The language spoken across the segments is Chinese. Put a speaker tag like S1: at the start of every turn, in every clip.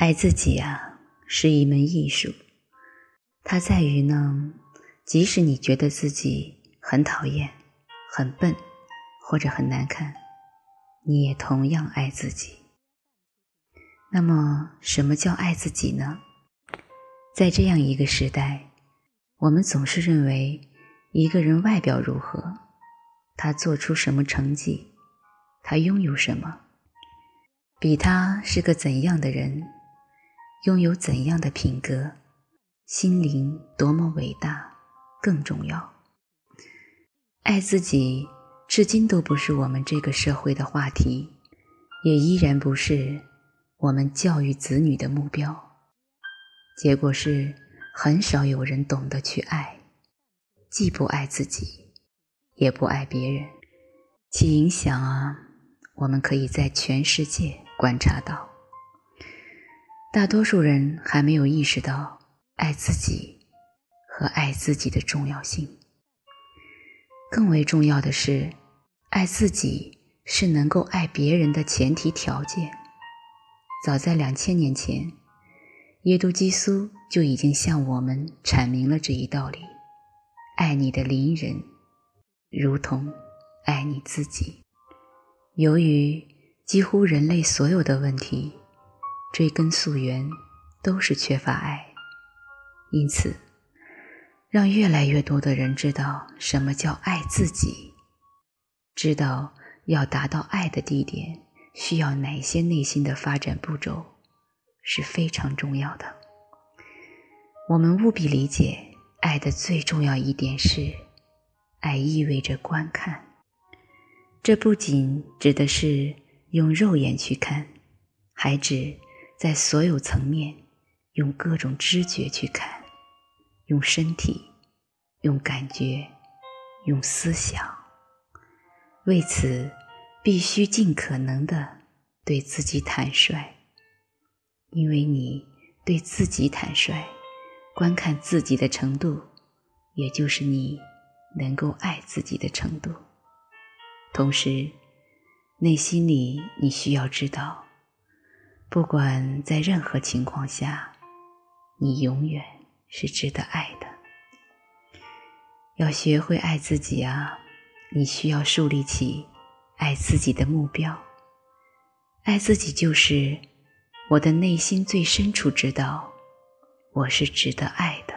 S1: 爱自己啊，是一门艺术。它在于呢，即使你觉得自己很讨厌、很笨或者很难看，你也同样爱自己。那么，什么叫爱自己呢？在这样一个时代，我们总是认为一个人外表如何，他做出什么成绩，他拥有什么，比他是个怎样的人。拥有怎样的品格，心灵多么伟大，更重要。爱自己，至今都不是我们这个社会的话题，也依然不是我们教育子女的目标。结果是，很少有人懂得去爱，既不爱自己，也不爱别人。其影响啊，我们可以在全世界观察到。大多数人还没有意识到爱自己和爱自己的重要性。更为重要的是，爱自己是能够爱别人的前提条件。早在两千年前，耶稣基督就已经向我们阐明了这一道理：爱你的邻人，如同爱你自己。由于几乎人类所有的问题。追根溯源，都是缺乏爱，因此，让越来越多的人知道什么叫爱自己，知道要达到爱的地点需要哪些内心的发展步骤，是非常重要的。我们务必理解，爱的最重要一点是，爱意味着观看。这不仅指的是用肉眼去看，还指。在所有层面，用各种知觉去看，用身体，用感觉，用思想。为此，必须尽可能的对自己坦率，因为你对自己坦率，观看自己的程度，也就是你能够爱自己的程度。同时，内心里你需要知道。不管在任何情况下，你永远是值得爱的。要学会爱自己啊！你需要树立起爱自己的目标。爱自己就是我的内心最深处知道我是值得爱的。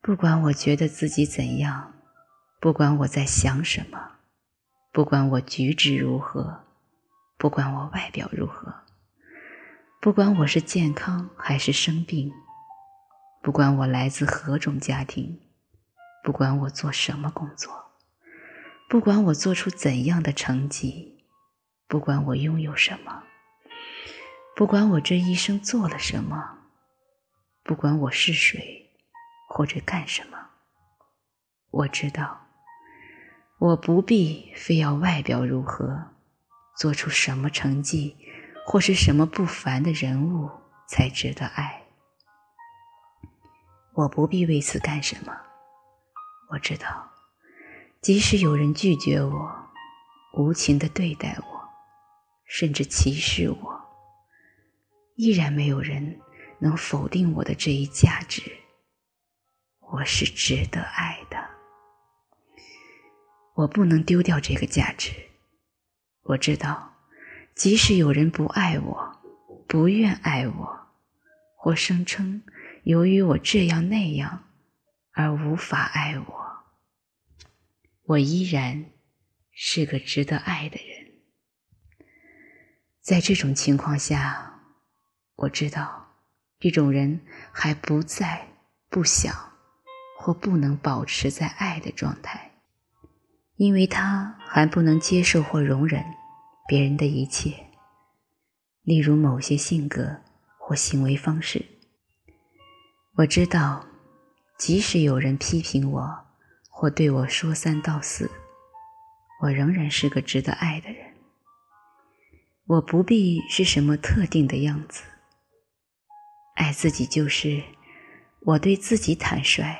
S1: 不管我觉得自己怎样，不管我在想什么，不管我举止如何，不管我外表如何。不管我是健康还是生病，不管我来自何种家庭，不管我做什么工作，不管我做出怎样的成绩，不管我拥有什么，不管我这一生做了什么，不管我是谁或者干什么，我知道，我不必非要外表如何，做出什么成绩。或是什么不凡的人物才值得爱？我不必为此干什么。我知道，即使有人拒绝我，无情的对待我，甚至歧视我，依然没有人能否定我的这一价值。我是值得爱的。我不能丢掉这个价值。我知道。即使有人不爱我，不愿爱我，或声称由于我这样那样而无法爱我，我依然是个值得爱的人。在这种情况下，我知道这种人还不在、不想或不能保持在爱的状态，因为他还不能接受或容忍。别人的一切，例如某些性格或行为方式，我知道，即使有人批评我或对我说三道四，我仍然是个值得爱的人。我不必是什么特定的样子。爱自己就是我对自己坦率，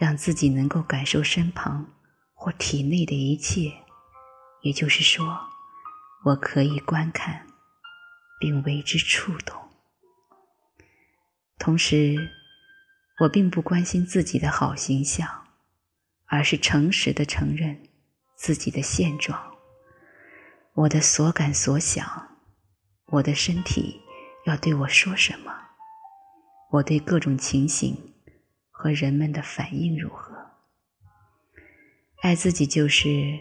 S1: 让自己能够感受身旁或体内的一切，也就是说。我可以观看，并为之触动。同时，我并不关心自己的好形象，而是诚实的承认自己的现状。我的所感所想，我的身体要对我说什么？我对各种情形和人们的反应如何？爱自己就是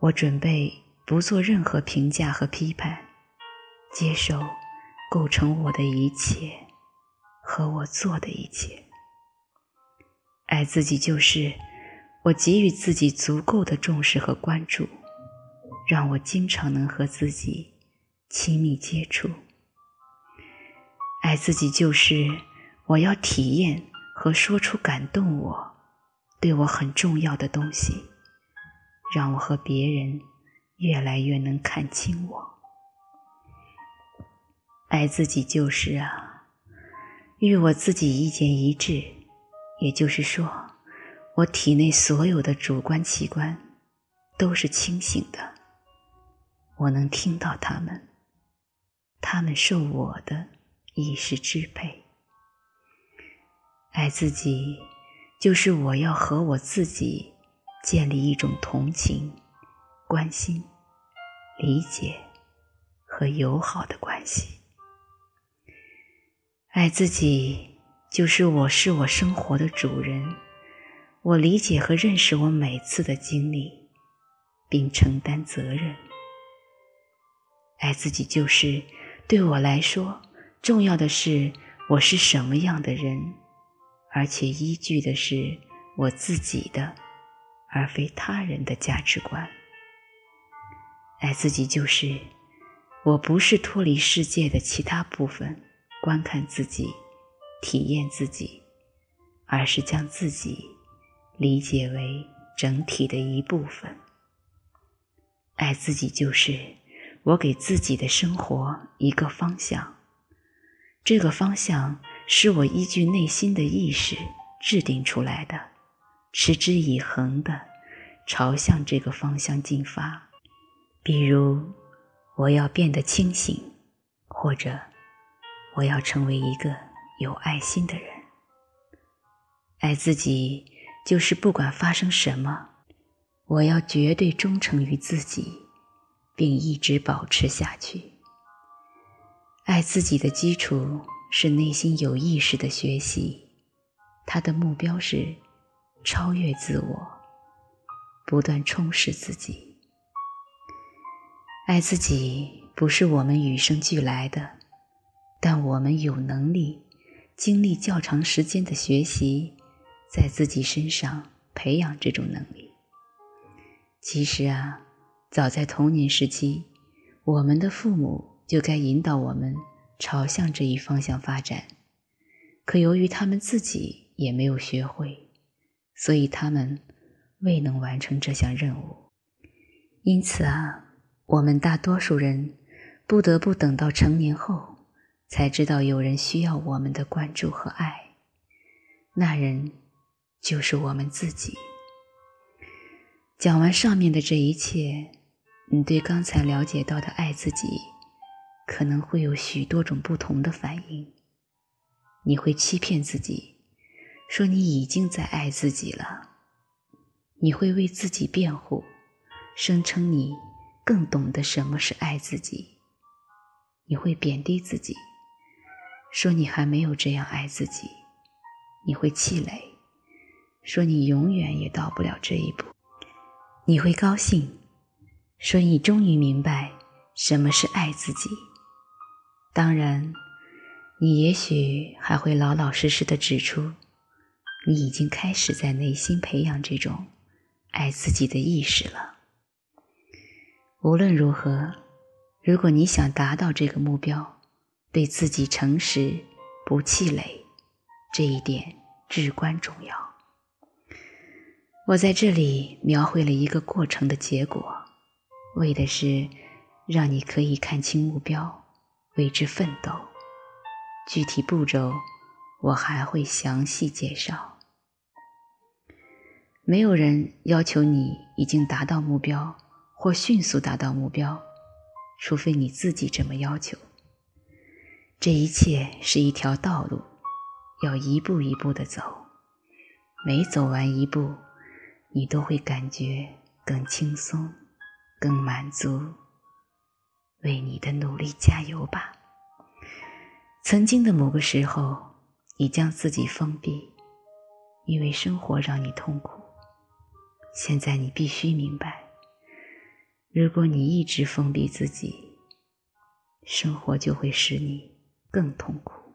S1: 我准备不做任何评价和批判，接受构成我的一切和我做的一切。爱自己就是我给予自己足够的重视和关注。让我经常能和自己亲密接触。爱自己就是我要体验和说出感动我、对我很重要的东西，让我和别人越来越能看清我。爱自己就是啊，与我自己意见一致，也就是说，我体内所有的主观器官都是清醒的。我能听到他们，他们受我的意识支配。爱自己，就是我要和我自己建立一种同情、关心、理解和友好的关系。爱自己，就是我是我生活的主人，我理解和认识我每次的经历，并承担责任。爱自己就是对我来说重要的是我是什么样的人，而且依据的是我自己的，而非他人的价值观。爱自己就是我不是脱离世界的其他部分观看自己、体验自己，而是将自己理解为整体的一部分。爱自己就是。我给自己的生活一个方向，这个方向是我依据内心的意识制定出来的，持之以恒的朝向这个方向进发。比如，我要变得清醒，或者我要成为一个有爱心的人。爱自己就是不管发生什么，我要绝对忠诚于自己。并一直保持下去。爱自己的基础是内心有意识的学习，它的目标是超越自我，不断充实自己。爱自己不是我们与生俱来的，但我们有能力经历较长时间的学习，在自己身上培养这种能力。其实啊。早在童年时期，我们的父母就该引导我们朝向这一方向发展。可由于他们自己也没有学会，所以他们未能完成这项任务。因此啊，我们大多数人不得不等到成年后，才知道有人需要我们的关注和爱。那人就是我们自己。讲完上面的这一切。你对刚才了解到的爱自己，可能会有许多种不同的反应。你会欺骗自己，说你已经在爱自己了；你会为自己辩护，声称你更懂得什么是爱自己；你会贬低自己，说你还没有这样爱自己；你会气馁，说你永远也到不了这一步；你会高兴。说你终于明白什么是爱自己。当然，你也许还会老老实实的指出，你已经开始在内心培养这种爱自己的意识了。无论如何，如果你想达到这个目标，对自己诚实，不气馁，这一点至关重要。我在这里描绘了一个过程的结果。为的是让你可以看清目标，为之奋斗。具体步骤我还会详细介绍。没有人要求你已经达到目标或迅速达到目标，除非你自己这么要求。这一切是一条道路，要一步一步的走。每走完一步，你都会感觉更轻松、更满足。为你的努力加油吧！曾经的某个时候，你将自己封闭，因为生活让你痛苦。现在你必须明白，如果你一直封闭自己，生活就会使你更痛苦。